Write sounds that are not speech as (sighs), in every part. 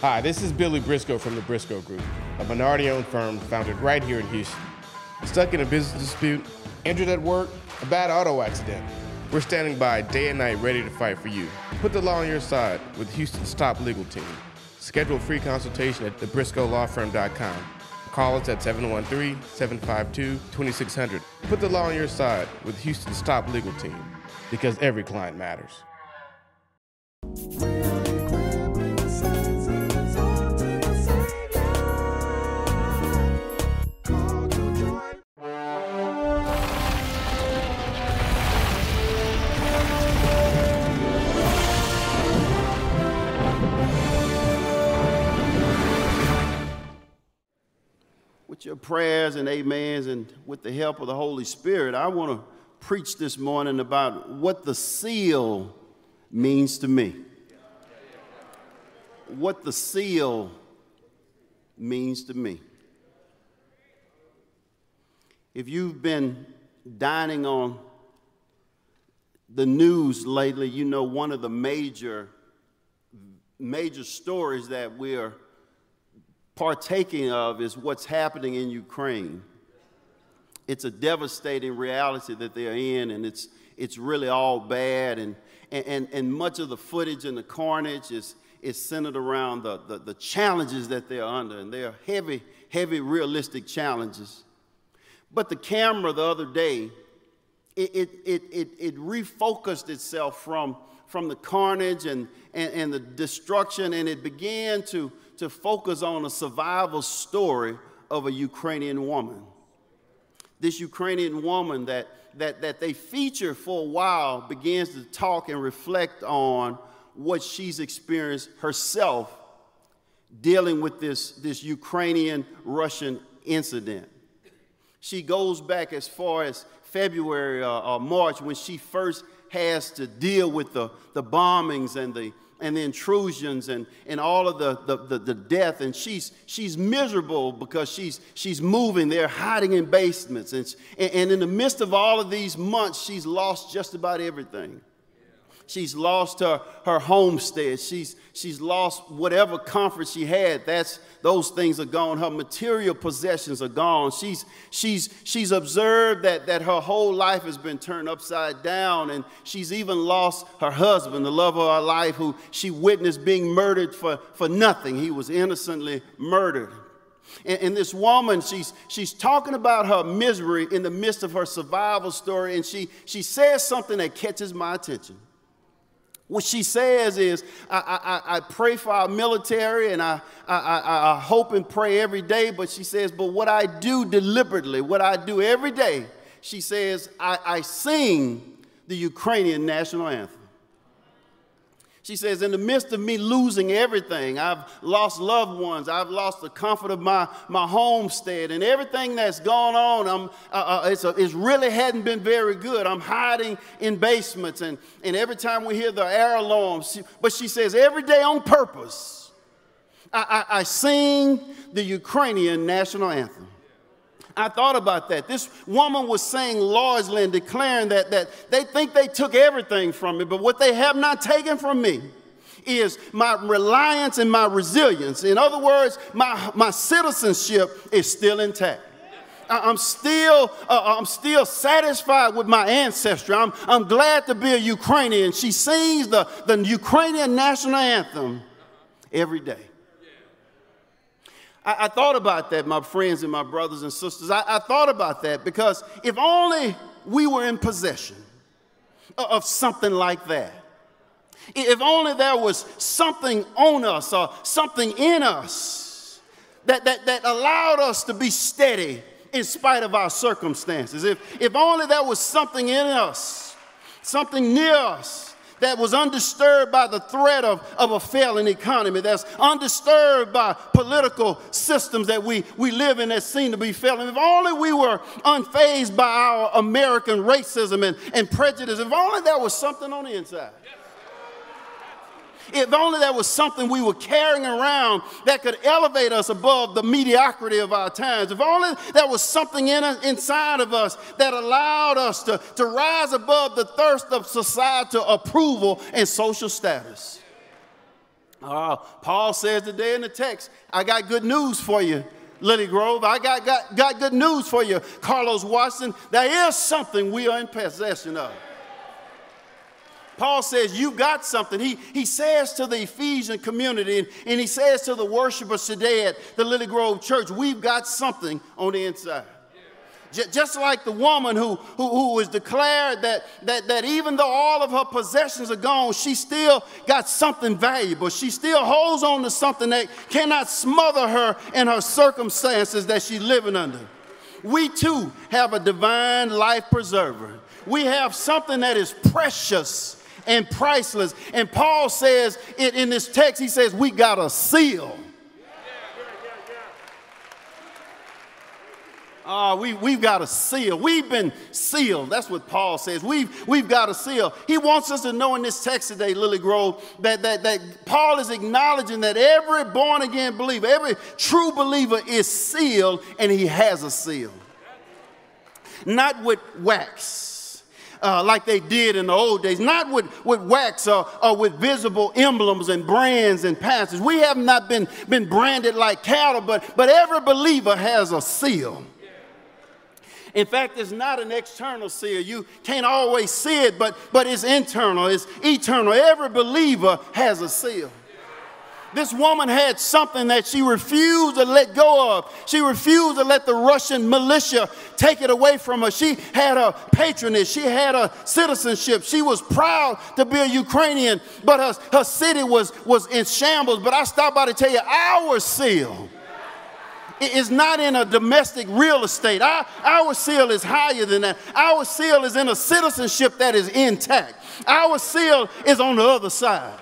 Hi, this is Billy Briscoe from the Briscoe Group, a minority owned firm founded right here in Houston. Stuck in a business dispute, injured at work, a bad auto accident. We're standing by day and night ready to fight for you. Put the law on your side with Houston's top legal team. Schedule a free consultation at thebriscoelawfirm.com. Call us at 713 752 2600. Put the law on your side with Houston's top legal team because every client matters. Your prayers and amens and with the help of the Holy Spirit, I want to preach this morning about what the seal means to me. What the seal means to me. If you've been dining on the news lately, you know one of the major major stories that we're partaking of is what's happening in Ukraine. It's a devastating reality that they're in, and it's, it's really all bad. And, and, and much of the footage and the carnage is, is centered around the, the, the challenges that they're under, and they're heavy, heavy, realistic challenges. But the camera the other day, it, it, it, it, it refocused itself from, from the carnage and, and, and the destruction, and it began to, to focus on a survival story of a Ukrainian woman. This Ukrainian woman that, that, that they feature for a while begins to talk and reflect on what she's experienced herself dealing with this, this Ukrainian Russian incident. She goes back as far as February or, or March when she first has to deal with the, the bombings and the, and the intrusions and, and all of the, the, the, the, death. And she's, she's miserable because she's, she's moving. They're hiding in basements. And, and in the midst of all of these months, she's lost just about everything. She's lost her, her homestead. She's, she's lost whatever comfort she had. That's, those things are gone. Her material possessions are gone. She's, she's, she's observed that, that her whole life has been turned upside down. And she's even lost her husband, the love of her life, who she witnessed being murdered for, for nothing. He was innocently murdered. And, and, this woman, she's, she's talking about her misery in the midst of her survival story, and she, she says something that catches my attention. What she says is, I, I, I pray for our military and I, I, I hope and pray every day, but she says, but what I do deliberately, what I do every day, she says, I, I sing the Ukrainian national anthem. She says, in the midst of me losing everything, I've lost loved ones, I've lost the comfort of my, my homestead, and everything that's gone on, I'm, uh, uh, it's, a, it's really hadn't been very good. I'm hiding in basements, and, and every time we hear the air alarms, she, but she says, every day on purpose, I, I, I sing the Ukrainian national anthem. I thought about that. This woman was saying largely and declaring that, that they think they took everything from me, but what they have not taken from me is my reliance and my resilience. In other words, my, my citizenship is still intact. I'm still, uh, I'm still satisfied with my ancestry. I'm, I'm glad to be a Ukrainian. She sings the, the Ukrainian national anthem every day. I, I, thought about that, my friends and my brothers and sisters. I, I thought about that because if only we were in possession of, something like that. If only there was something on us or something in us that, that, that allowed us to be steady in spite of our circumstances. If, if only there was something in us, something near us that was undisturbed by the threat of, of a failing economy, that's undisturbed by political systems that we, we live in that seem to be failing. If only we were unfazed by our American racism and, and prejudice, if only there was something on the inside. If only there was something we were carrying around that could elevate us above the mediocrity of our times. If only there was something in inside of us that allowed us to, to rise above the thirst of societal approval and social status. Uh, Paul says today in the text, I got good news for you, Lilly Grove. I got, got, got good news for you, Carlos Watson. There is something we are in possession of. Paul says, You got something. He, he says to the Ephesian community, and, and he says to the worshipers today at the Lilly Grove Church, We've got something on the inside. Just like the woman who, who, who, was declared that, that, that even though all of her possessions are gone, she still got something valuable. She still holds on to something that cannot smother her in her circumstances that she's living under. We too have a divine life preserver. We have something that is precious and priceless. And Paul says it in this text, he says, We got a seal. Uh, we, we've got a seal. We've been sealed. That's what Paul says. We've, we've got a seal. He wants us to know in this text today, Lilly Grove, that, that, that Paul is acknowledging that every born again believer, every true believer is sealed and he has a seal. Not with wax. Uh, like they did in the old days, not with, with wax or, or with visible emblems and brands and passes. We have not been, been branded like cattle, but, but every believer has a seal. In fact, it's not an external seal. You can't always see it, but, but it's internal, it's eternal. Every believer has a seal. This woman had something that she refused to let go of. She refused to let the Russian militia take it away from her. She had a patronage, she had a citizenship. She was proud to be a Ukrainian, but her, her city was, was in shambles. But I stopped by to tell you our seal is not in a domestic real estate. Our, our seal is higher than that. Our seal is in a citizenship that is intact. Our seal is on the other side.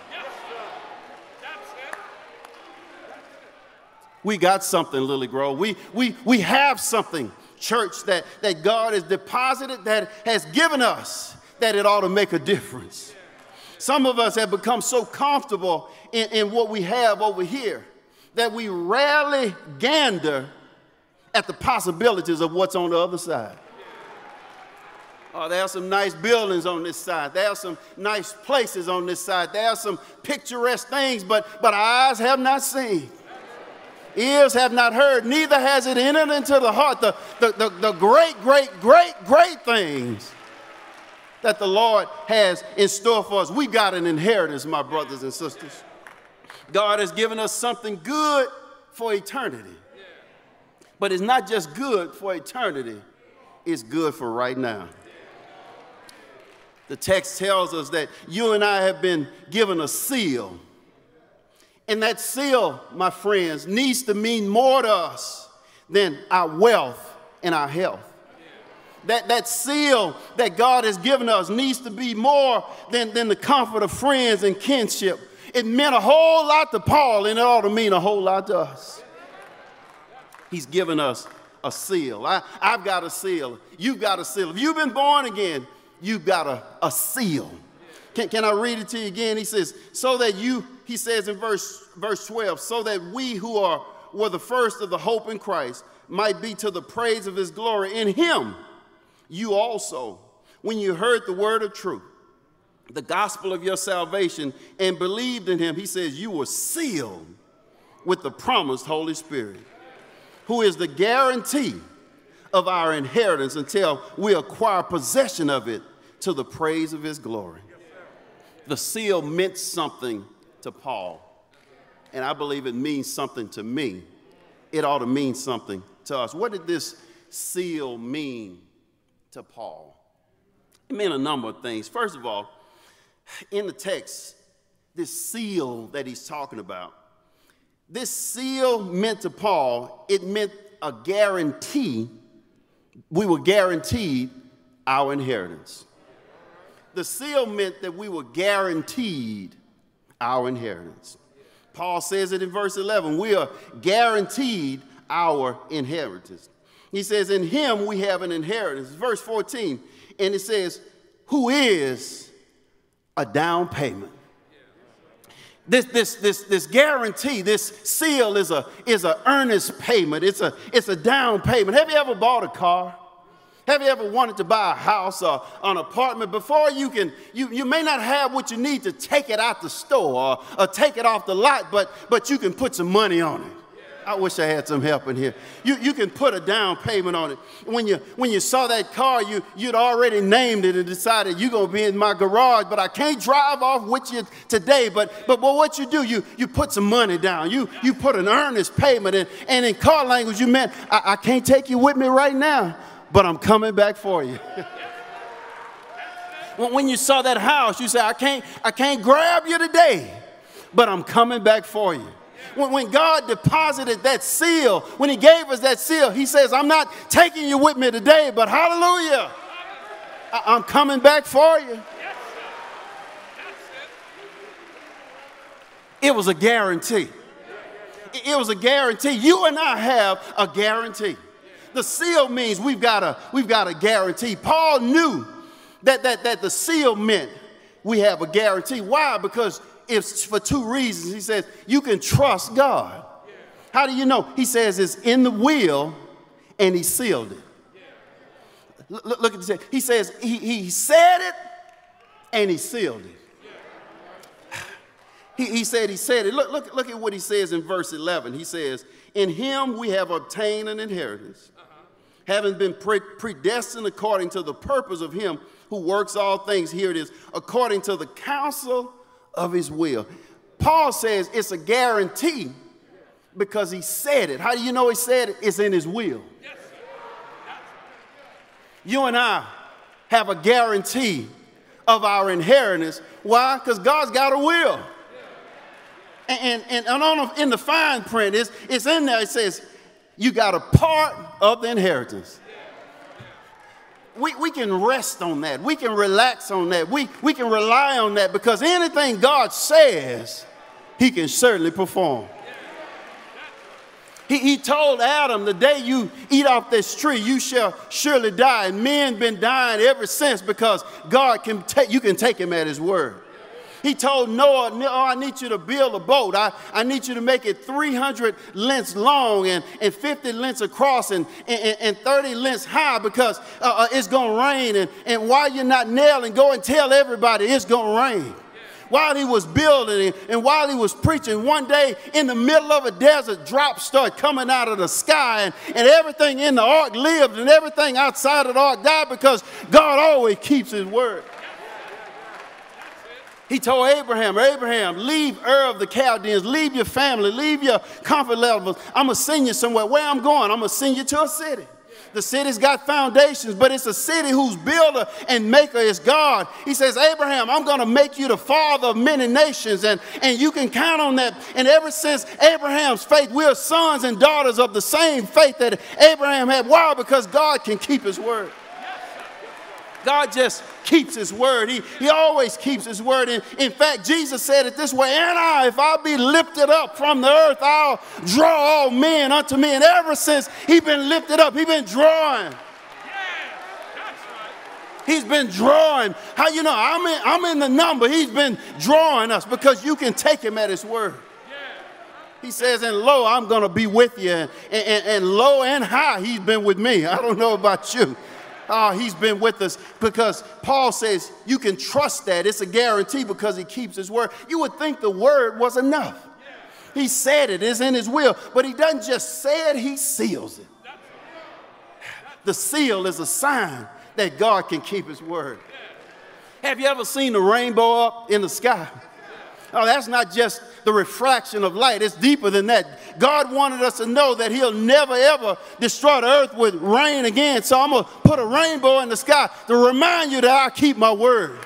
We got something, Lilly Grove. We, we, we have something, church, that, that God has deposited, that has given us, that it ought to make a difference. Some of us have become so comfortable in, in what we have over here that we rarely gander at the possibilities of what's on the other side. Oh, there are some nice buildings on this side. There are some nice places on this side. There are some picturesque things, but, but our eyes have not seen. Ears have not heard, neither has it entered into the heart the, the, the, the great, great, great, great things that the Lord has in store for us. We got an inheritance, my brothers and sisters. God has given us something good for eternity. But it's not just good for eternity, it's good for right now. The text tells us that you and I have been given a seal. And that seal, my friends, needs to mean more to us than our wealth and our health. That, that seal that God has given us needs to be more than, than the comfort of friends and kinship it meant a whole lot to Paul, and it ought to mean a whole lot to us. He's given us a seal. I, have got a seal. You've got a seal. If you've been born again, you've got a, a seal. Can, can I read it to you again? He says, so that you, he says in verse, verse 12, so that we who are were the first of the hope in Christ might be to the praise of his glory in him. You also, when you heard the word of truth, the gospel of your salvation and believed in him, he says, You were sealed with the promised Holy Spirit, who is the guarantee of our inheritance until we acquire possession of it to the praise of his glory. The seal meant something to Paul, and I believe it means something to me. It ought to mean something to us. What did this seal mean to Paul? It meant a number of things. First of all, in the text, this seal that he's talking about, this seal meant to Paul, it meant a guarantee. We were guaranteed our inheritance. The seal meant that we were guaranteed our inheritance. Paul says it in verse 11 we are guaranteed our inheritance. He says, In him we have an inheritance. Verse 14, and it says, Who is a down payment. This, this, this, this guarantee, this seal is a is a earnest payment. It's a, it's a down payment. Have you ever bought a car? Have you ever wanted to buy a house or an apartment? Before you can, you, you may not have what you need to take it out the store or, or take it off the lot, but, but you can put some money on it. I wish I had some help in here. You, you can put a down payment on it. When you, when you saw that car, you, you'd already named it and decided you're going to be in my garage, but I can't drive off with you today. But, but, but what you do, you, you put some money down. You, you put an earnest payment. In, and in car language, you meant, I, I can't take you with me right now, but I'm coming back for you. (laughs) when you saw that house, you said, I can't, I can't grab you today, but I'm coming back for you. When, God deposited that seal, when He gave us that seal, He says, I'm not taking you with me today, but hallelujah, I'm coming back for you. It was a guarantee. It was a guarantee. You and I have a guarantee. The seal means we've got a, we've got a guarantee. Paul knew that, that, that the seal meant we have a guarantee. Why? Because it's for two reasons. He says, you can trust God. How do you know? He says it's in the will and he sealed it. Look, look at this. He says he, he said it and he sealed it. (sighs) He, he said he said it. Look, look, look at what he says in verse 11. He says, In him we have obtained an inheritance, having been pre- predestined according to the purpose of him who works all things. Here it is, according to the counsel of his will. Paul says it's a guarantee because he said it. How do you know he said it? It's in his will. You and I have a guarantee of our inheritance. Why? Because God's got a will. And, and, and on, in the fine print, it's, it's in there, it says, you got a part of the inheritance we, we can rest on that. We can relax on that. We, we can rely on that because anything God says, He can certainly perform. He, he told Adam, the day you eat off this tree, you shall surely die. And men been dying ever since because God can take, you can take him at his word. He told Noah, Noah, I need you to build a boat. I, I need you to make it 300 lengths long and, and 50 lengths across and, and, and 30 lengths high because uh, uh, it's going to rain. And, and while you're not nailing, go and tell everybody it's going to rain while he was building and while he was preaching, one day in the middle of a desert, drops started coming out of the sky, and, and everything in the ark lived, and everything outside of the ark died because God always keeps his word. He told Abraham, Abraham, leave Ur of the Chaldeans, leave your family, leave your comfort levels. I'm going to send you somewhere. Where I'm going, I'm going to send you to a city. The city's got foundations, but it's a city whose builder and maker is God. He says, Abraham, I'm going to make you the father of many nations, and, and you can count on that. And ever since Abraham's faith, we're sons and daughters of the same faith that Abraham had. Why? Because God can keep his word. God just keeps his word. He, he always keeps his word. And in fact, Jesus said it this way, and I, if I be lifted up from the earth, I'll draw all men unto me. And ever since he's been lifted up, he's been drawing. He's been drawing. How you know? I'm in, I'm in the number. He's been drawing us because you can take him at his word. He says, and lo, I'm going to be with you. And, and, and low and high, he's been with me. I don't know about you. Oh, he's been with us because Paul says you can trust that. It's a guarantee because he keeps his word. You would think the word was enough. He said it is in his will, but he doesn't just say it, he seals it. The seal is a sign that God can keep his word. Have you ever seen the rainbow up in the sky? Oh, that's not just the refraction of light, it's deeper than that. God wanted us to know that He'll never ever destroy the earth with rain again. So I'm going to put a rainbow in the sky to remind you that I keep my word.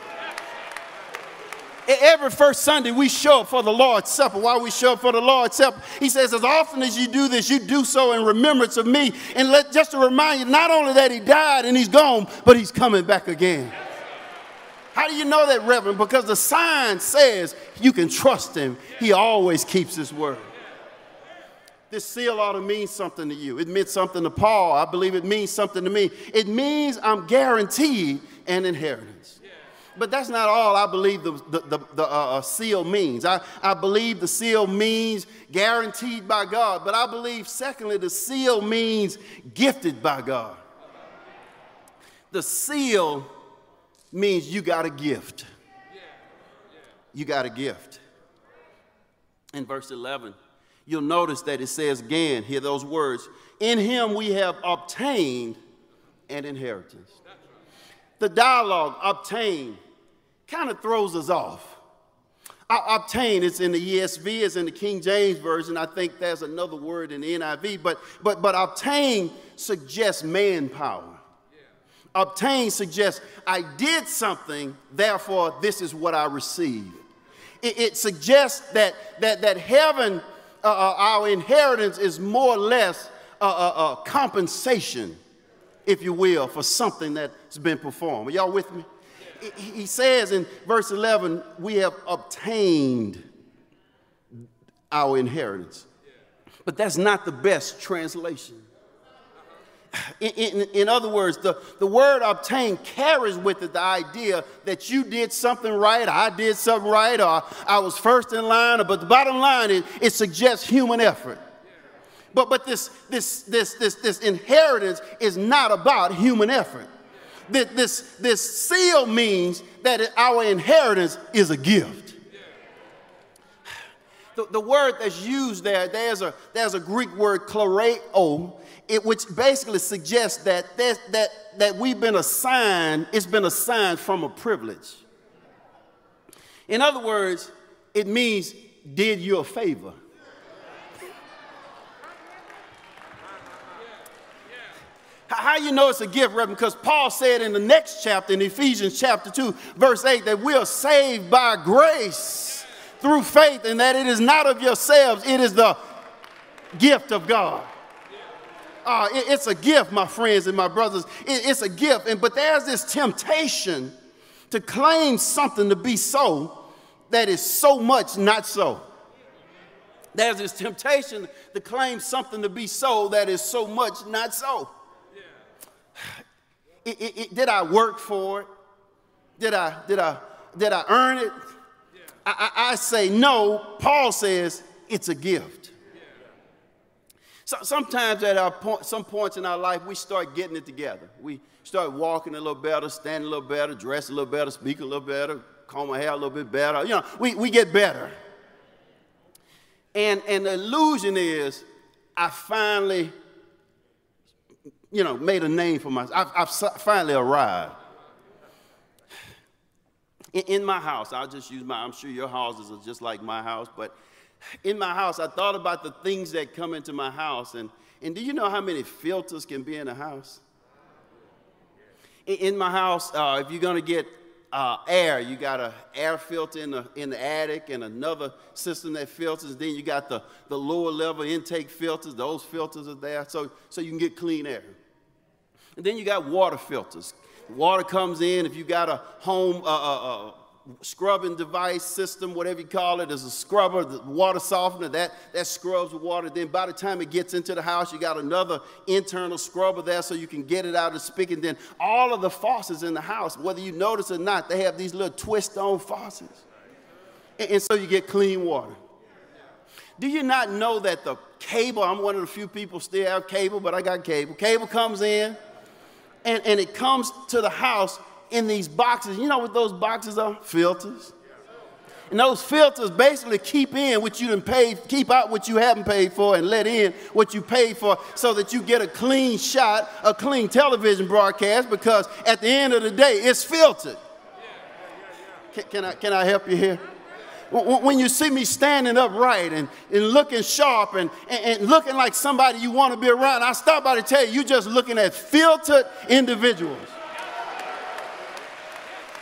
Every first Sunday, we show up for the Lord's Supper. Why we show up for the Lord's Supper? He says, as often as you do this, you do so in remembrance of me. And let, just to remind you, not only that he died and he's gone, but he's coming back again. How do you know that, Reverend? Because the sign says you can trust him. He always keeps his word. This seal ought to mean something to you. It meant something to Paul. I believe it means something to me. It means I'm guaranteed an inheritance. But that's not all I believe the, the, the, the uh, uh, seal means. I, I believe the seal means guaranteed by God. But I believe, secondly, the seal means gifted by God. The seal means you got a gift. You got a gift. In verse 11, you'll notice that it says again, hear those words, in him we have obtained an inheritance. The dialogue, obtain, kind of throws us off. Obtain is in the ESV, is in the King James Version. I think there's another word in the NIV, but, but, but obtain suggests manpower. Yeah. Obtain suggests I did something, therefore this is what I receive. It, it suggests that, that, that heaven, uh, uh our inheritance, is more or less a, a, a compensation, if you will, for something that's been performed. Are y'all with me? he says in verse 11, we have obtained our inheritance. But that's not the best translation. In, in, in, other words, the, the word obtain carries with it the idea that you did something right, I did something right, or I was first in line, but the bottom line is it suggests human effort. But, but this, this, this, this, this inheritance is not about human effort that this, this seal means that our inheritance is a gift. The, the word that's used there, there's a, there's a Greek word, kleroo, it, which basically suggests that, that, that, that we've been assigned, it's been assigned from a privilege. In other words, it means did you a favor. How you know it's a gift, Reverend? Because Paul said in the next chapter, in Ephesians chapter 2, verse 8, that we are saved by grace through faith, and that it is not of yourselves, it is the gift of God. Uh, it, it's a gift, my friends and my brothers. It, it's a gift. And, but there's this temptation to claim something to be so that is so much not so. There's this temptation to claim something to be so that is so much not so it, it, it, did I work for it? Did I, did I, did I earn it? I, I, I say no. Paul says it's a gift. So, sometimes at our point, some points in our life, we start getting it together. We start walking a little better, standing a little better, dressing a little better, speaking a little better, comb my hair a little bit better. You know, we, we get better. And, and the illusion is I finally you know, made a name for myself. I've, I've finally arrived. In, in, my house, I'll just use my, I'm sure your houses are just like my house, but in my house, I thought about the things that come into my house. And, and do you know how many filters can be in a house? In, my house, uh, if you're going to get uh, air. You got an air filter in the, in the attic and another system that filters. Then you got the, the lower level intake filters. Those filters are there so, so you can get clean air. And then you got water filters. Water comes in. If you got a home uh, uh, uh, scrubbing device system, whatever you call it, there's a scrubber, the water softener, that, that scrubs the water. Then by the time it gets into the house, you got another internal scrubber there so you can get it out of the spigot. And then all of the faucets in the house, whether you notice or not, they have these little twist-on faucets. And, and so you get clean water. Do you not know that the cable, I'm one of the few people still have cable, but I got cable. Cable comes in, and, and it comes to the house in these boxes. You know what those boxes are? Filters. And those filters basically keep in what you didn't pay, keep out what you haven't paid for, and let in what you paid for so that you get a clean shot, a clean television broadcast, because at the end of the day, it's filtered. Can, can I, can I help you here? when you see me standing upright and, and looking sharp and, and, and looking like somebody you want to be around, I stop by to tell you, you're just looking at filtered individuals.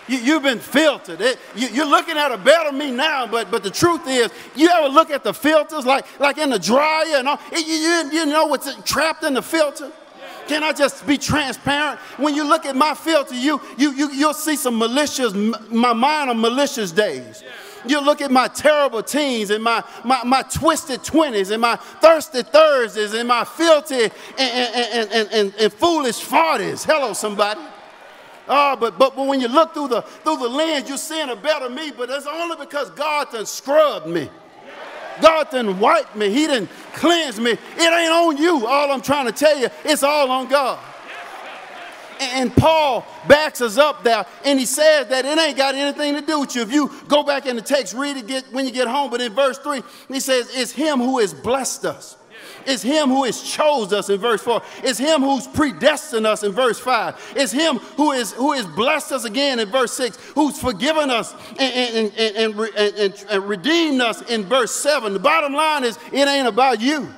You, have been filtered. It, you, are looking at a better me now, but, but the truth is, you ever look at the filters like, like in the dryer and all? You, you, know what's trapped in the filter? Can I just be transparent? When you look at my filter, you, you, you, you'll see some malicious, my mind on malicious days. You look at my terrible teens and my, my, my twisted 20s and my thirsty Thursdays and my filthy and, and, and, and, and foolish 40s. Hello, somebody. Oh, but, but when you look through the, through the lens, you're seeing a better me, but it's only because God done scrubbed me. God done wiped me. He didn't cleanse me. It ain't on you. All I'm trying to tell you, it's all on God. And Paul backs us up there and he says that it ain't got anything to do with you. If you go back in the text, read it when you get home. But in verse 3, he says, It's him who has blessed us. It's him who has chose us in verse 4. It's him who's predestined us in verse 5. It's him who is who has blessed us again in verse 6, who's forgiven us and, and, and, and, and redeemed us in verse 7. The bottom line is it ain't about you.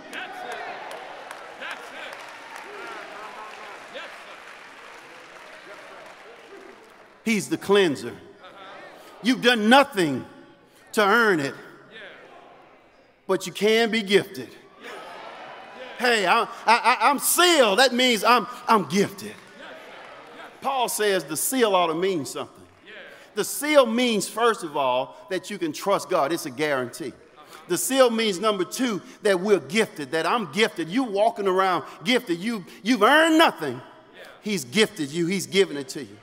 He's the cleanser. You've done nothing to earn it, but you can be gifted. Hey, I, I'm sealed. That means I'm, I'm gifted. Paul says the seal ought to mean something. The seal means, first of all, that you can trust God, it's a guarantee. The seal means number two, that we're gifted, that I'm gifted. You walking around gifted. You, you've earned nothing. He's gifted you, He's given it to you.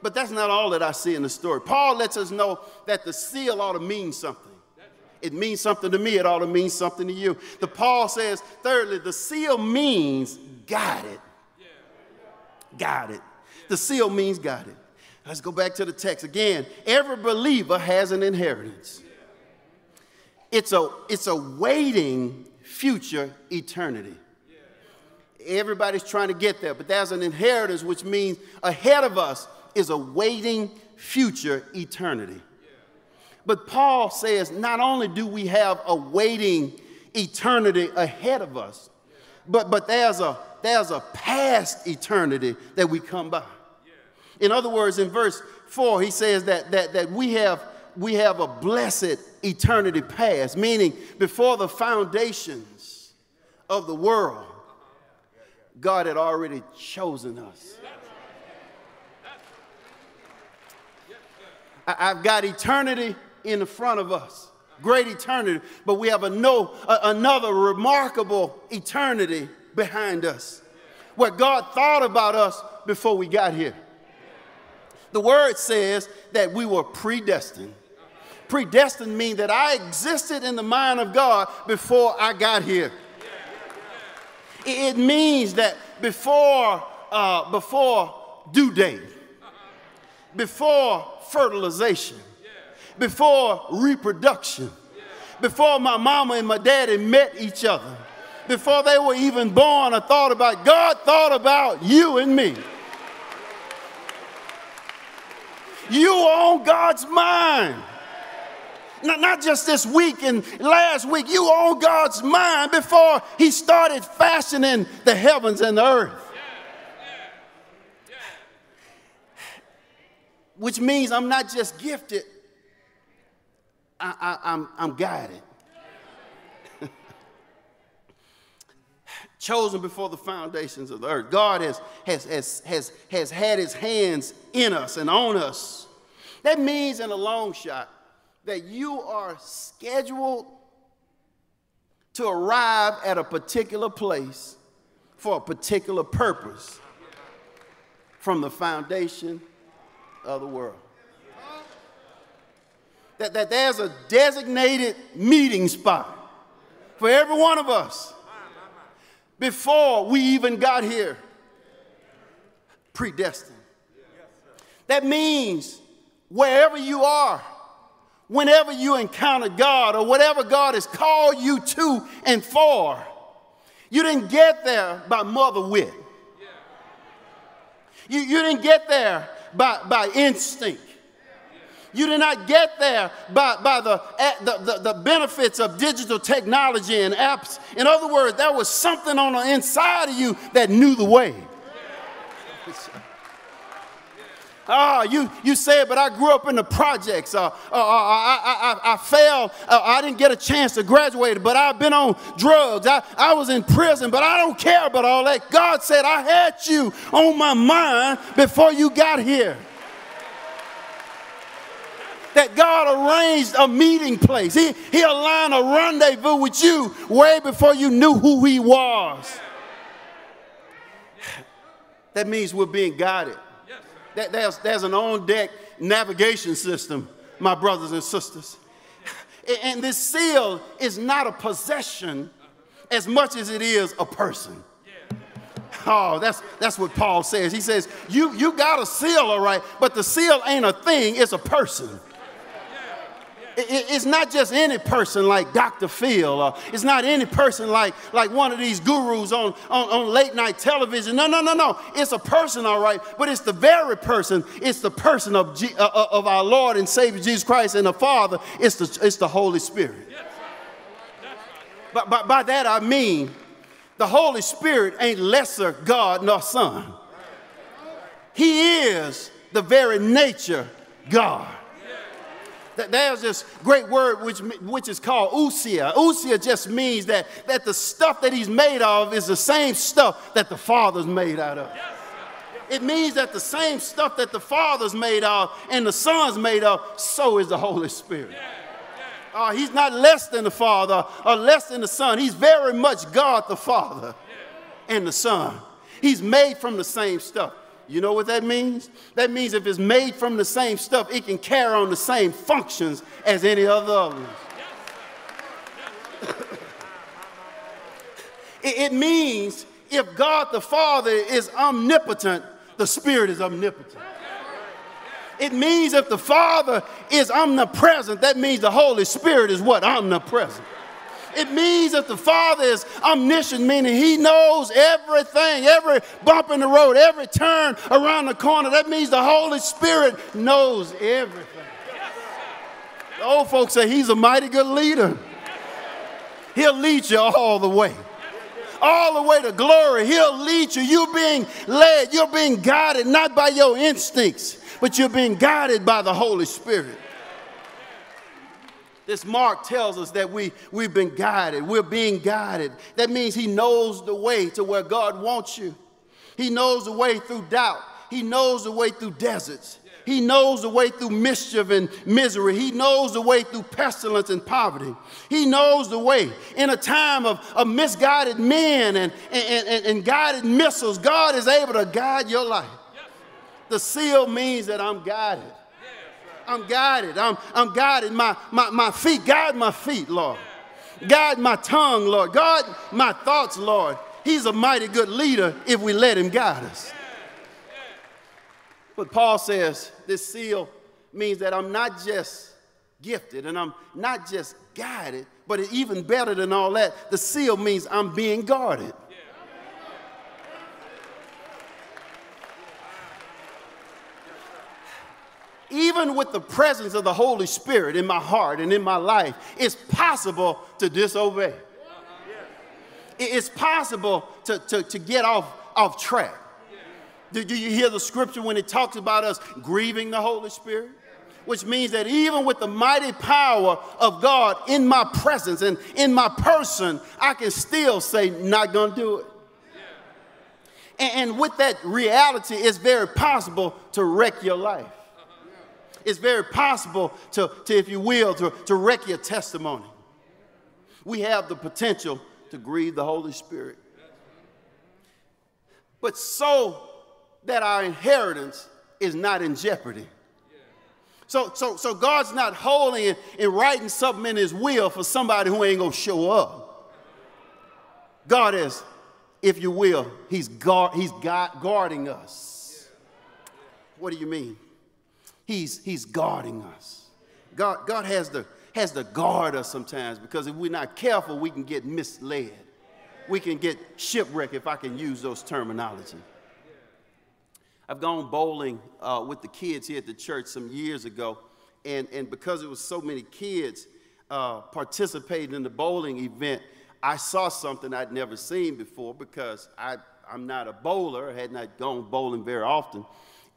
But that's not all that I see in the story. Paul lets us know that the seal ought to mean something. It means something to me, it ought to mean something to you. The Paul says, thirdly, the seal means got it. Got it. The seal means it. Let's go back to the text again. Every believer has an inheritance. It's a it's a waiting future eternity. Everybody's trying to get there, but there's an inheritance which means ahead of us is a waiting future eternity. But Paul says not only do we have a waiting eternity ahead of us, but, but there's, a, there's a past eternity that we come by. In other words, in verse 4, he says that, that, that we, have, we have a blessed eternity past, meaning before the foundations of the world, God had already chosen us. I've got eternity in front of us, great eternity, but we have a no, a, another remarkable eternity behind us where God thought about us before we got here. The word says that we were predestined. Predestined means that I existed in the mind of God before I got here. It means that before, uh, before due date, before fertilization, before reproduction, before my mama and my daddy met each other, before they were even born, I thought about God thought about you and me. You are on God's mind. Not, not just this week and last week, you are on God's mind before He started fashioning the heavens and the earth. which means I'm not just gifted, I, I, I'm, I'm guided. Chosen before the foundations of the earth. God has, has, has, has, has had his hands in us and on us. That means, in a long shot, that you are scheduled to arrive at a particular place for a particular purpose from the foundation of the world. That, that there's a designated meeting spot for every one of us before we even got here. Predestined. That means wherever you are, whenever you encounter God or whatever God has called you to and for, you didn't get there by mother wit. You, you didn't get there by, by instinct. You did not get there by, by the, the, the, the, benefits of digital technology and apps. In other words, there was something on the inside of you that knew the way. (laughs) Ah, oh, you, you said, but I grew up in the projects. Uh, uh, uh, I, I, I, I failed. Uh, I didn't get a chance to graduate, but I've been on drugs. I, I was in prison, but I don't care about all that. God said, I had you on my mind before you got here. That God arranged a meeting place. He, he aligned a rendezvous with you way before you knew who He was. That means we're being guided That, there's, there's an on deck navigation system, my brothers and sisters. And this seal is not a possession as much as it is a person. Oh, that's, that's what Paul says. He says, you, you got a seal, all right, but the seal ain't a thing, it's a person. It's not just any person like Dr. Phil, or it's not any person like, like one of these gurus on, on, on late night television. No, no, no, no. It's a person, all right, but it's the very person. It's the person of, G, uh, uh of our Lord and Savior Jesus Christ and the Father. It's the, it's the Holy Spirit. But, but by that I mean, the Holy Spirit ain't lesser God nor Son. He is the very nature God. There's this great word which, which is called ousia. Usia just means that, that the stuff that he's made of is the same stuff that the Father's made out of. It means that the same stuff that the Father's made of and the Son's made of, so is the Holy Spirit. Uh, he's not less than the Father or less than the Son. He's very much God the Father and the Son. He's made from the same stuff. You know what that means? That means if it's made from the same stuff, it can carry on the same functions as any other others. (laughs) it means if God the Father is omnipotent, the Spirit is omnipotent. It means if the Father is omnipresent, that means the Holy Spirit is what? Omnipresent. It means that the Father is omniscient, meaning He knows everything, every bump in the road, every turn around the corner. That means the Holy Spirit knows everything. The old folks say He's a mighty good leader. He'll lead you all the way all the way to glory. He'll lead you. You're being led, you're being guided not by your instincts, but you're being guided by the Holy Spirit. This Mark tells us that we, we've been guided. We're being guided. That means he knows the way to where God wants you. He knows the way through doubt. He knows the way through deserts. He knows the way through mischief and misery. He knows the way through pestilence and poverty. He knows the way. In a time of, of misguided men and, and, and, and guided missiles, God is able to guide your life. The seal means that I'm guided. I'm guided. I'm, I'm guided. My, my, my feet, guide my feet, Lord. Guide my tongue, Lord. Guide my thoughts, Lord. He's a mighty good leader if we let him guide us. But Paul says this seal means that I'm not just gifted and I'm not just guided, but even better than all that, the seal means I'm being guarded. Even with the presence of the Holy Spirit in my heart and in my life, it's possible to disobey. It's possible to, to, to get off, off track. Do, do you hear the scripture when it talks about us grieving the Holy Spirit? Which means that even with the mighty power of God in my presence and in my person, I can still say, not gonna do it. And, and with that reality, it's very possible to wreck your life it's very possible to, to if you will, to, to wreck your testimony. We have the potential to grieve the Holy Spirit. But so that our inheritance is not in jeopardy. So, so, so God's not holding and writing something in his will for somebody who ain't gonna show up. God is, if you will, he's, guard, he's guarding us. What do you mean? He's, he's guarding us. God, God has, to, has to guard us sometimes because if we're not careful, we can get misled. We can get shipwrecked, if I can use those terminology. I've gone bowling uh, with the kids here at the church some years ago, and, and because it was so many kids uh, participating in the bowling event, I saw something I'd never seen before because I, I'm not a bowler, had not gone bowling very often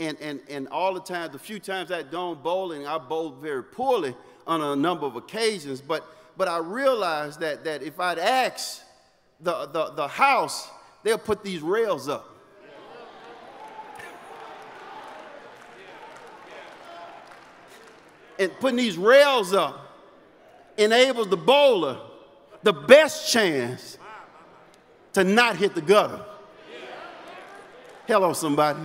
and, and, and all the times, the few times I'd gone bowling, I bowled very poorly on a number of occasions, but, but I realized that, that if I'd ask the, the, the house, they'll put these rails up. and putting these rails up enables the bowler the best chance to not hit the gutter. Hello, somebody.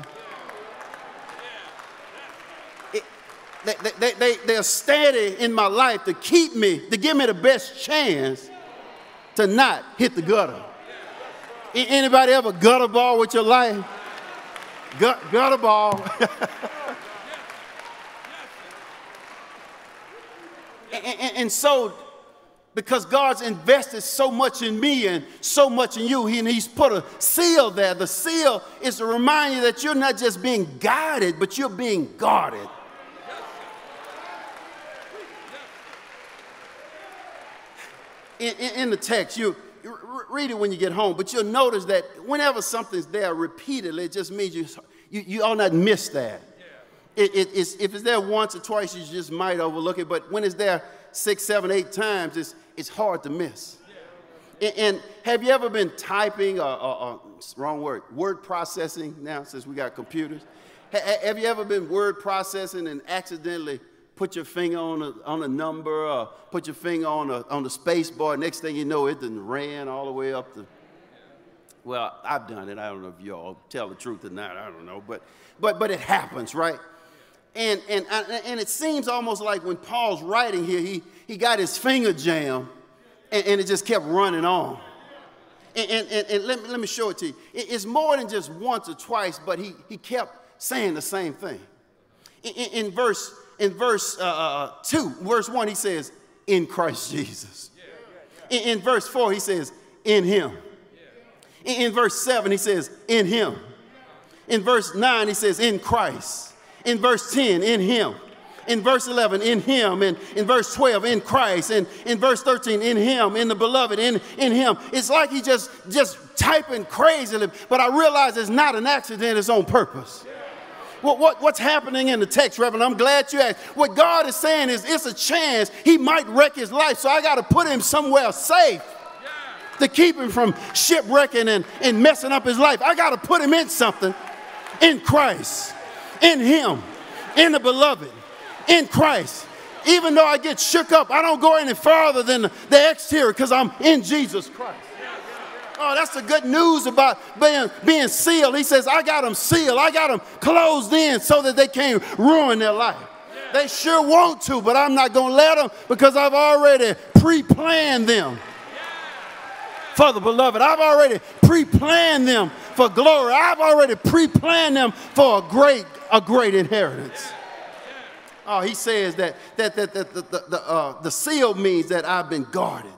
They, they, they, they're steady in my life to keep me, to give me the best chance to not hit the gutter. Anybody ever gutter ball with your life? Gut, gutter ball. (laughs) and, and, and so because God's invested so much in me and so much in you, and He's put a seal there. The seal is to remind you that you're not just being guided, but you're being guarded. In, in, the text, you, you read it when you get home, but you'll notice that whenever something's there repeatedly, it just means you, you, you ought not miss that. It, it, it's, if it's there once or twice, you just might overlook it, but when it's there six, seven, eight times, it's, it's hard to miss. And, and have you ever been typing, or, or, or, wrong word, word processing now since we got computers? Ha, have you ever been word processing and accidentally put your finger on a, on a number or put your finger on, a, on the space bar? Next thing you know, it done ran all the way up the. Well, I've done it. I don't know if y'all tell the truth or not. I don't know. But, but, but it happens, right? And, and, and it seems almost like when Paul's writing here, he, he got his finger jammed and, and it just kept running on. And, and, and, and let, me, let me show it to you. It, it's more than just once or twice, but he, he kept saying the same thing. In, in, in verse, in verse uh, uh, 2, verse 1, he says, in Christ Jesus. In, in verse 4, he says, in him. In, in verse 7, he says, in him. In verse 9, he says, in Christ. In verse 10, in him. In verse 11, in him. And in verse 12, in Christ. And in verse 13, in him, in the beloved, in, in him. It's like he just, just typing crazily, but I realize it's not an accident, it's on purpose. What, what, what's happening in the text, Reverend? I'm glad you asked. What God is saying is it's a chance he might wreck his life, so I got to put him somewhere safe to keep him from shipwrecking and, and messing up his life. I got to put him in something in Christ in Him, in the beloved, in Christ. Even though I get shook up, I don't go any farther than the exterior because I'm in Jesus Christ. Oh, that's the good news about being, being sealed. He says, I got them sealed. I got them closed in so that they can't ruin their life. They sure want to, but I'm not going to let them because I've already pre planned them for the beloved. I've already pre planned them for glory. I've already pre planned them for a great a great inheritance. Oh, he says that, that, that, that the, the, the, uh, the seal means that I've been guarded.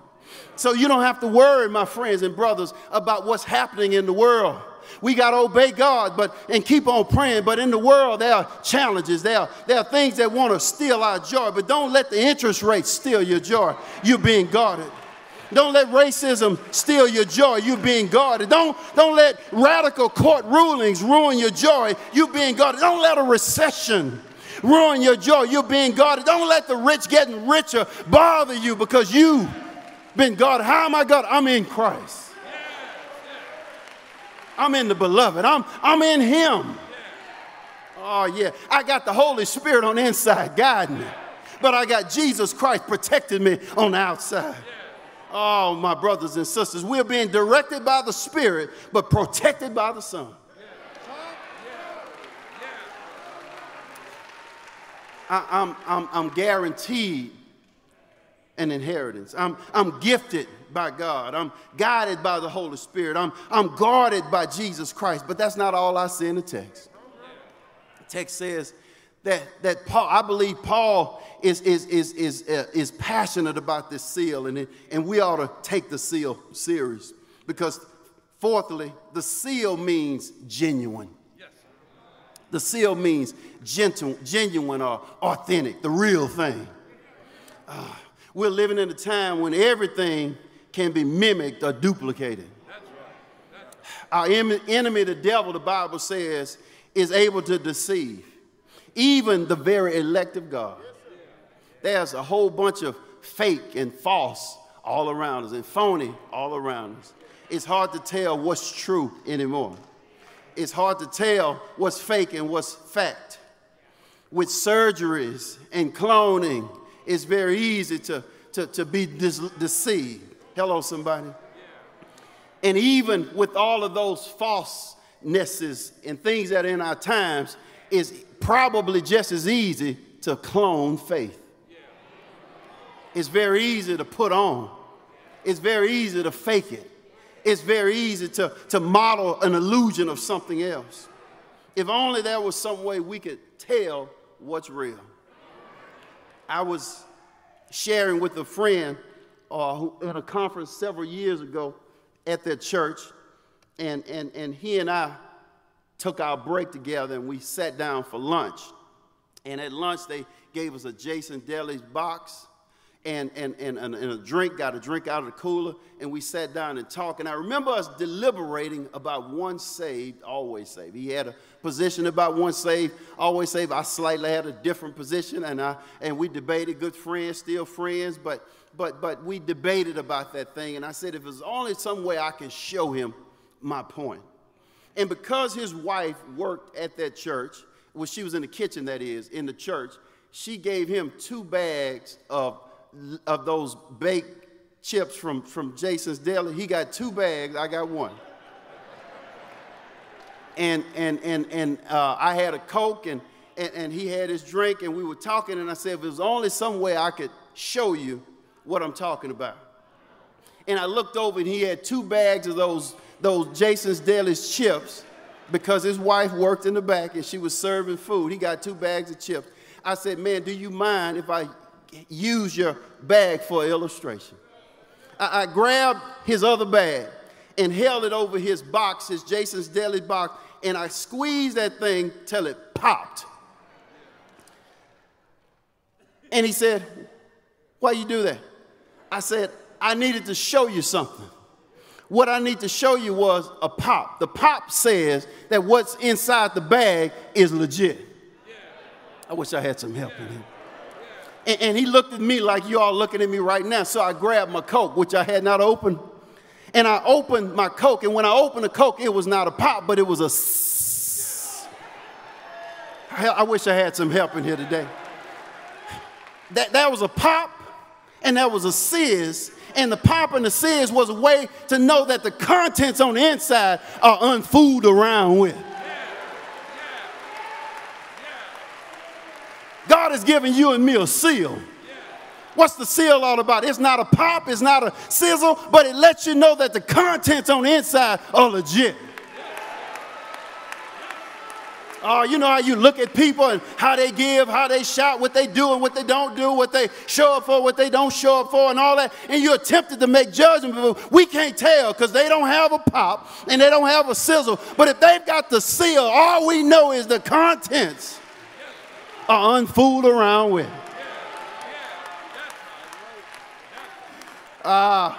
So you don't have to worry, my friends and brothers, about what's happening in the world. We got to obey God but, and keep on praying. But in the world, there are challenges. There are, there are things that want to steal our joy. But don't let the interest rate steal your joy. You're being guarded. Don't let racism steal your joy. You're being guarded. Don't, don't let radical court rulings ruin your joy. You're being guarded. Don't let a recession ruin your joy. You're being guarded. Don't let the rich getting richer bother you because you been guarded. How am I God? I'm in Christ. I'm in the beloved. I'm, I'm in him. Oh, yeah. I got the Holy Spirit on the inside guiding me. But I got Jesus Christ protecting me on the outside. Oh, my brothers and sisters, we're being directed by the Spirit, but protected by the Son. I, am I'm, I'm guaranteed an inheritance. I'm, I'm gifted by God. I'm guided by the Holy Spirit. I'm, I'm guarded by Jesus Christ. But that's not all I see in the text. The text says that, that Paul, I believe Paul is, is, is, is, uh, is passionate about this seal, and, it, and we ought to take the seal serious. Because, fourthly, the seal means genuine. Yes. The seal means gentle, genuine or authentic, the real thing. Uh, we're living in a time when everything can be mimicked or duplicated. That's right. That's Our enemy, the devil, the Bible says, is able to deceive even the very elect of God. There's a whole bunch of fake and false all around us and phony all around us. It's hard to tell what's true anymore. It's hard to tell what's fake and what's fact. With surgeries and cloning, it's very easy to, to, to be deceived. Hello, somebody. And even with all of those falsenesses and things that are in our times, it's probably just as easy to clone faith. It's very easy to put on. It's very easy to fake it. it's very easy to, to model an illusion of something else. If only there was some way we could tell what's real. I was sharing with a friend uh, who, in a conference several years ago at their church, and, and, and he and I took our break together and we sat down for lunch. And at lunch, they gave us a Jason Deli's box and, and, and, and, a drink, got a drink out of the cooler, and we sat down and talked. And I remember us deliberating about once saved, always saved. He had a position about once saved, always saved. I slightly had a different position, and, I, and we debated, good friends, still friends, but, but, but we debated about that thing. And I said, if there's only some way I can show him my point. And because his wife worked at that church, well, she was in the kitchen, that is, in the church, she gave him two bags of of those baked chips from, from Jason's Deli. He got two bags, I got one. and and and and uh, I had a Coke and, and, and he had his drink and we were talking and I said, if there's only some way I could show you what I'm talking about. And I looked over and he had two bags of those, those Jason's Deli's chips because his wife worked in the back and she was serving food. He got two bags of chips. I said, man, do you mind if I use your bag for illustration. I, I grabbed his other bag and held it over his box, his Jason's Deli box, and I squeezed that thing till it popped. And he said, Why you do that? I said, I needed to show you something. What I need to show you was a pop. The pop says that what's inside the bag is legit. I wish I had some help in here. And, and he looked at me like you all looking at me right now. So I grabbed my Coke, which I had not opened. And I opened my Coke. And when I opened the Coke, it was not a pop, but it was a. I wish I had some help in here today. That, that was a pop and that was a sizz. And the pop and the sizz was a way to know that the contents on the inside are unfooled around with. God has given you and me a seal. What's the seal all about? It's not a pop, it's not a sizzle, but it lets you know that the contents on the inside are legit. Oh, you know how you look at people and how they give, how they shout, what they do and what they don't do, what they show up for, what they don't show up for, and all that. And you're tempted to make judgment, but we can't tell because they don't have a pop and they don't have a sizzle. But if they've got the seal, all we know is the contents are unfooled around with. Uh,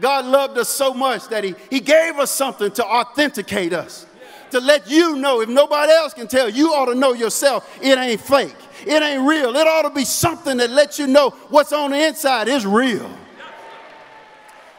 God loved us so much that he, he gave us something to authenticate us, to let you know, if nobody else can tell, you ought to know yourself it ain't fake, it ain't real. It ought to be something that lets you know what's on the inside is real.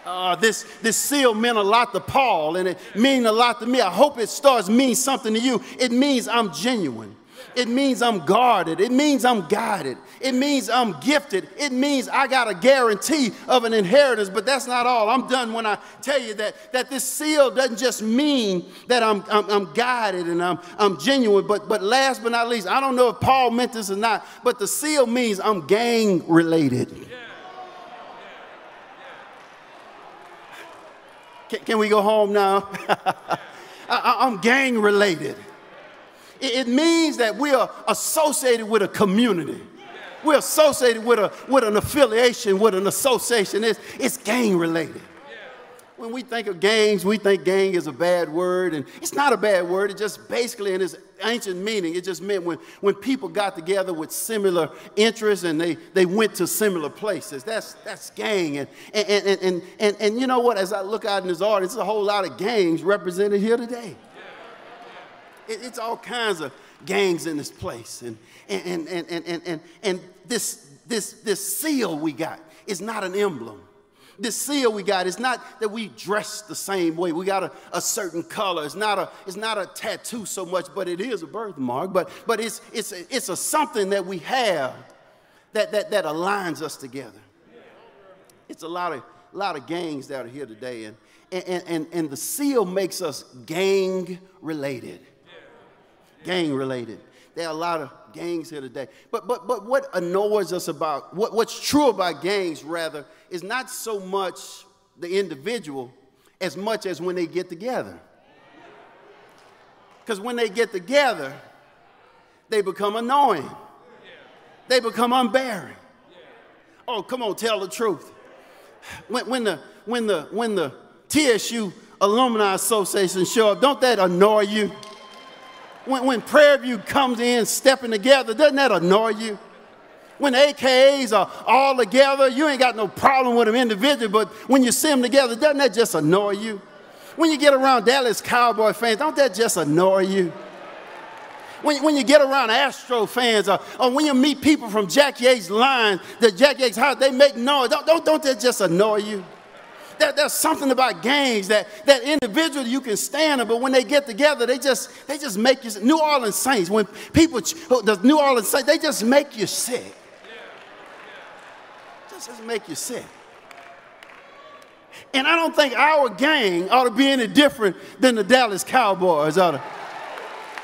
Uh, this, this seal meant a lot to Paul, and it means a lot to me. I hope it starts mean something to you. It means I'm genuine. It means I'm guarded. It means I'm guided. It means I'm gifted. It means I got a guarantee of an inheritance. But that's not all. I'm done when I tell you that, that this seal doesn't just mean that I'm, I'm, I'm guided and I'm, I'm genuine. But, but last but not least, I don't know if Paul meant this or not, but the seal means I'm gang related. Can, can we go home now? (laughs) I, I'm gang related. It means that we are associated with a community. We're associated with, a, with an affiliation, with an association. It's, it's gang related. When we think of gangs, we think gang is a bad word, and it's not a bad word. It just basically, in its ancient meaning, it just meant when, when people got together with similar interests and they, they went to similar places. That's, that's gang. And, and, and, and, and, and you know what? As I look out in this audience, there's a whole lot of gangs represented here today. It, it's all kinds of gangs in this place. And, and, and, and, and, and, and this, this, this seal we got is not an emblem. This seal we got is not that we dress the same way. We got a, a certain color. It's not a, it's not a tattoo so much, but it is a birthmark. But, but it's, it's, a, it's a something that we have that, that, that aligns us together. It's a lot of, lot of gangs that are here today. And, and, and, and the seal makes us gang related gang related. There are a lot of gangs here today. But, but, but what annoys us about, what, what's true about gangs, rather, is not so much the individual as much as when they get together. Because when they get together, they become annoying, they become unbearing. Oh, come on, tell the truth. When, when, the, when, the, when the TSU Alumni Association show up, don't that annoy you? When, when Prairie View comes in stepping together, doesn't that annoy you? When AKAs are all together, you ain't got no problem with them individually, but when you see them together, doesn't that just annoy you? When you get around Dallas Cowboy fans, don't that just annoy you? When, when you get around Astro fans or, or when you meet people from Jack Yates' line, the Jack Yates house, they make noise. Don't, don't, don't that just annoy you? There, there's something about gangs that, that individually you can stand them, but when they get together, they just, they just make you New Orleans Saints, when people, oh, the New Orleans Saints, they just make you sick. Just, just make you sick. And I don't think our gang ought to be any different than the Dallas Cowboys or the,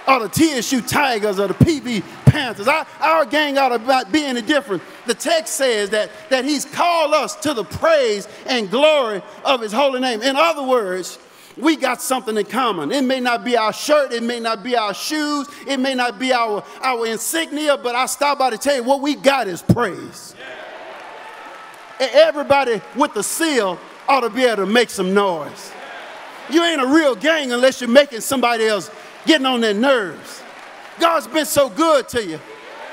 or the TSU Tigers or the PV Panthers. Our, our gang ought to be any different. The text says that, that he's called us to the praise and glory of his holy name. In other words, we got something in common. It may not be our shirt, it may not be our shoes, it may not be our, our insignia, but I stop by to tell you what we got is praise. Everybody with the seal ought to be able to make some noise. You ain't a real gang unless you're making somebody else getting on their nerves. God's been so good to you.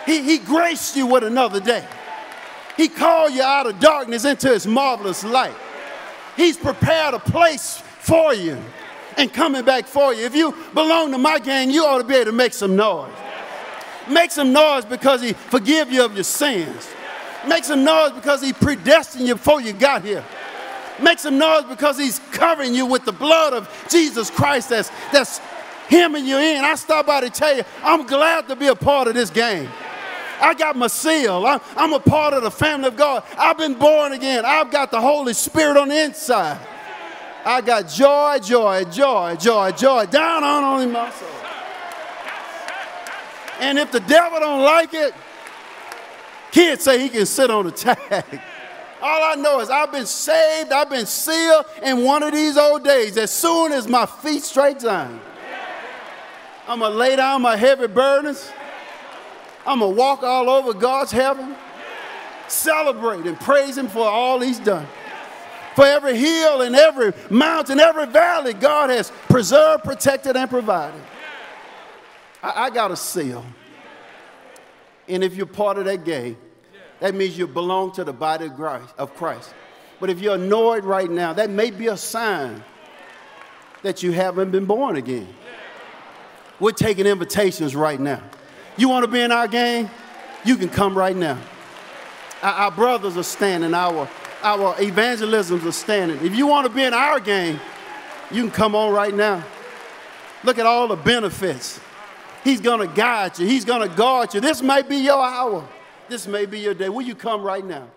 He, he graced you with another day. He called you out of darkness into his marvelous light. He's prepared a place for you and coming back for you. If you belong to my gang, you ought to be able to make some noise. Make some noise because he forgive you of your sins. Make some noise because he predestined you before you got here. Make some noise because he's covering you with the blood of Jesus Christ that's, that's hemming you in. I stop by to tell you, I'm glad to be a part of this game. I got my seal. I'm, I'm a part of the family of God. I've been born again. I've got the Holy Spirit on the inside. I got joy, joy, joy, joy, joy down on, on in my soul. And if the devil don't like it, kids say he can sit on the tag. All I know is I've been saved, I've been sealed in one of these old days. As soon as my feet straight down, I'm going to lay down my heavy burdens. I'm going to walk all over God's heaven, celebrate and praise Him for all He's done. For every hill and every mountain, every valley, God has preserved, protected, and provided. I, I got a seal. And if you're part of that gang, that means you belong to the body of Christ, of Christ. But if you're annoyed right now, that may be a sign that you haven't been born again. We're taking invitations right now. You want to be in our game? You can come right now. Our, brothers are standing, our, our evangelisms are standing. If you want to be in our game, you can come on right now. Look at all the benefits. He's going to guide you, He's going to guard you. This might be your hour. This may be your day. Will you come right now?